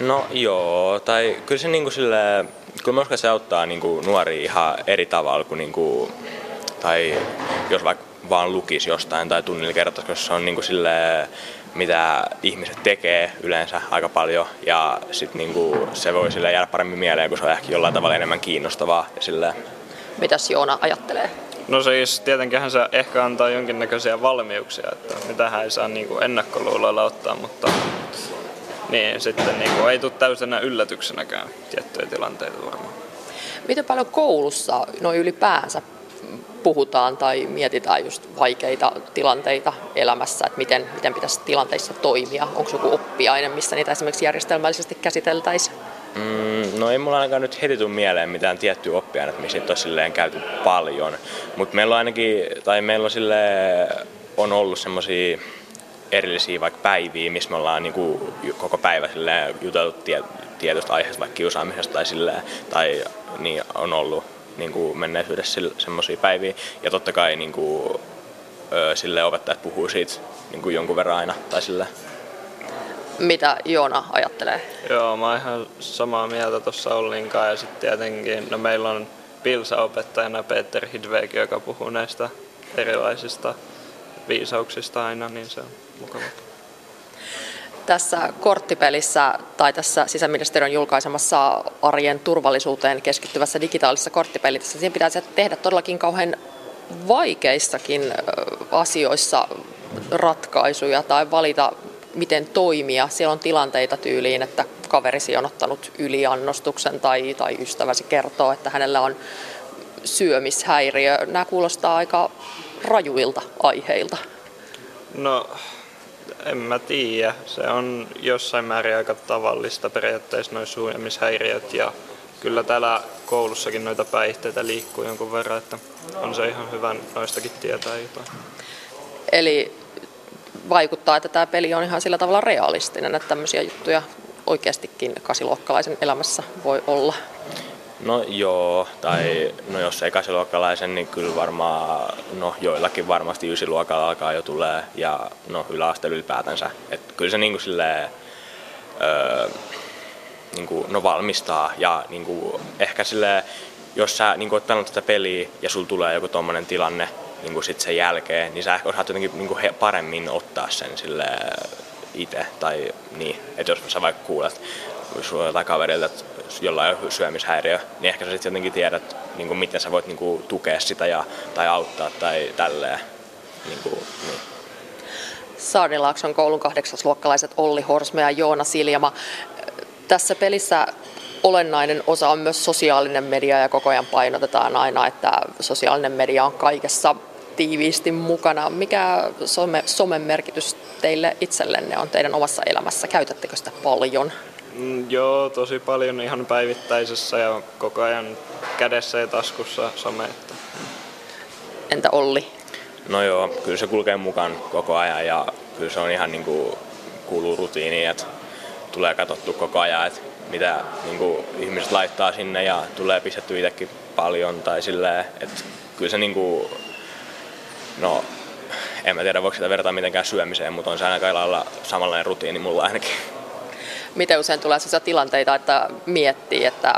No joo, tai kyllä se niinku sille, kyllä mä uskon, että se auttaa niinku nuoria ihan eri tavalla kuin niinku, tai jos vaikka vaan lukisi jostain tai tunnilla kertaisi, koska se on niinku sille, mitä ihmiset tekee yleensä aika paljon ja sit niinku se voi sille jäädä paremmin mieleen, kun se on ehkä jollain tavalla enemmän kiinnostavaa ja silleen. Mitäs Joona ajattelee? No siis tietenkin se ehkä antaa jonkinnäköisiä valmiuksia, että mitä ei saa niin kuin ennakkoluuloilla ottaa, mutta niin, sitten niin kuin, ei tule täysenä yllätyksenäkään tiettyjä tilanteita varmaan. Miten paljon koulussa noin ylipäänsä puhutaan tai mietitään just vaikeita tilanteita elämässä, että miten, miten pitäisi tilanteissa toimia? Onko joku oppiaine, missä niitä esimerkiksi järjestelmällisesti käsiteltäisiin? Mm, no ei mulla ainakaan nyt heti tule mieleen mitään tiettyä oppiainetta, missä niitä on silleen käyty paljon. Mutta meillä on ainakin, tai meillä on silleen, on ollut semmoisia erillisiä vaikka päiviä, missä me ollaan niin kuin koko päivä silleen juteltu tie, tietystä aiheesta, vaikka kiusaamisesta tai, silleen, tai niin on ollut niin kuin menneisyydessä semmoisia päiviä. Ja totta kai niin kuin, sille opettajat puhuu siitä niin kuin jonkun verran aina. Tai sille. Mitä Joona ajattelee? Joo, mä oon ihan samaa mieltä tuossa Ollinkaan ja sitten tietenkin, no meillä on Pilsa-opettajana Peter Hidvegi, joka puhuu näistä erilaisista viisauksista aina, niin se on mukava. Tässä korttipelissä tai tässä sisäministeriön julkaisemassa arjen turvallisuuteen keskittyvässä digitaalisessa korttipelissä, siihen pitäisi tehdä todellakin kauhean vaikeissakin asioissa ratkaisuja tai valita miten toimia. Siellä on tilanteita tyyliin, että kaverisi on ottanut yliannostuksen tai, tai ystäväsi kertoo, että hänellä on syömishäiriö. Nämä kuulostaa aika rajuilta aiheilta. No, en mä tiedä. Se on jossain määrin aika tavallista periaatteessa noin syömishäiriöt ja kyllä täällä koulussakin noita päihteitä liikkuu jonkun verran, että on se ihan hyvä noistakin tietää jotain. Eli vaikuttaa, että tämä peli on ihan sillä tavalla realistinen, että tämmöisiä juttuja oikeastikin kasiluokkalaisen elämässä voi olla. No joo, tai no jos ei niin kyllä varmaan, no joillakin varmasti ysiluokalla alkaa jo tulee ja no yläasteella ylipäätänsä. Että kyllä se niin kuin silleen, öö, niin kuin, no valmistaa ja niin kuin, ehkä sille jos sä niin kuin, oot pelannut tätä peliä ja sulla tulee joku tommonen tilanne, niin kuin sit sen jälkeen, niin sä ehkä osaat jotenkin niin kuin paremmin ottaa sen sille itse. Tai niin, että jos sä vaikka kuulet sulla jotain kaverilta, että jollain on syömishäiriö, niin ehkä sä sitten jotenkin tiedät, niin kuin miten sä voit niin kuin, tukea sitä ja, tai auttaa tai tälleen. Niin kuin, niin. Saarilaakson koulun kahdeksasluokkalaiset Olli Horsme ja Joona Siljama. Tässä pelissä olennainen osa on myös sosiaalinen media ja koko ajan painotetaan aina, että sosiaalinen media on kaikessa tiiviisti mukana. Mikä some, somen merkitys teille itsellenne on teidän omassa elämässä? Käytättekö sitä paljon? Mm, joo, tosi paljon ihan päivittäisessä ja koko ajan kädessä ja taskussa some. Että. Entä Olli? No joo, kyllä se kulkee mukaan koko ajan ja kyllä se on ihan niin kuin kuuluu rutiiniin, että tulee katsottu koko ajan, että mitä niin kuin ihmiset laittaa sinne ja tulee pistetty itsekin paljon tai silleen, että kyllä se niin kuin No, en mä tiedä, voiko sitä vertaa mitenkään syömiseen, mutta on se aina lailla samanlainen rutiini mulla ainakin. Miten usein tulee sellaisia tilanteita, että miettii, että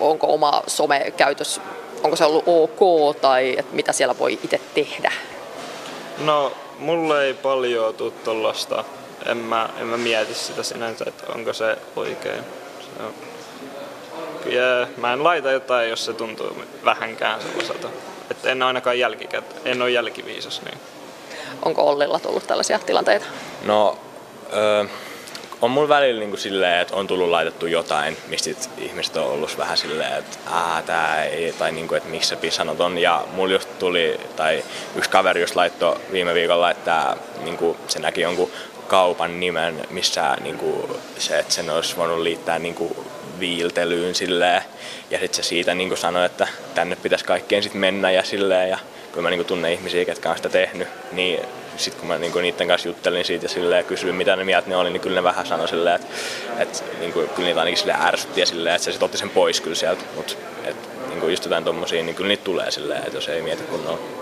onko oma somekäytös, onko se ollut ok tai että mitä siellä voi itse tehdä? No, mulle ei paljon tule tuollaista. En mä, en mä mieti sitä sinänsä, että onko se oikein. Se on... Ja mä en laita jotain, jos se tuntuu vähänkään sellaiselta. Että en ainakaan jälkikäteen, en ole jälkiviisas. Niin. Onko Ollilla tullut tällaisia tilanteita? No, öö, on mulla välillä niin kuin silleen, että on tullut laitettu jotain, mistä ihmiset on ollut vähän silleen, että Ää, tää ei, tai niin kuin, että miksi sä sanot on. Ja mulla just tuli, tai yksi kaveri just laittoi viime viikolla, että niin kuin, se näki jonkun kaupan nimen, missä niin kuin, se, että sen olisi voinut liittää niin kuin, viiltelyyn silleen. Ja sitten se siitä niin sanoi, että tänne pitäisi kaikkien sitten mennä ja silleen. Ja kun mä niin tunnen ihmisiä, ketkä on sitä tehnyt, niin sitten kun mä niin niiden kanssa juttelin siitä ja silleen, kysyin, mitä ne mieltä ne oli, niin kyllä ne vähän sanoi silleen, että, että niin kuin, kyllä niitä ainakin silleen ärsytti ja silleen, että se sitten otti sen pois kyllä sieltä. Mutta että, niin just jotain tommosia, niin kyllä niitä tulee silleen, että jos ei mieti kunnolla.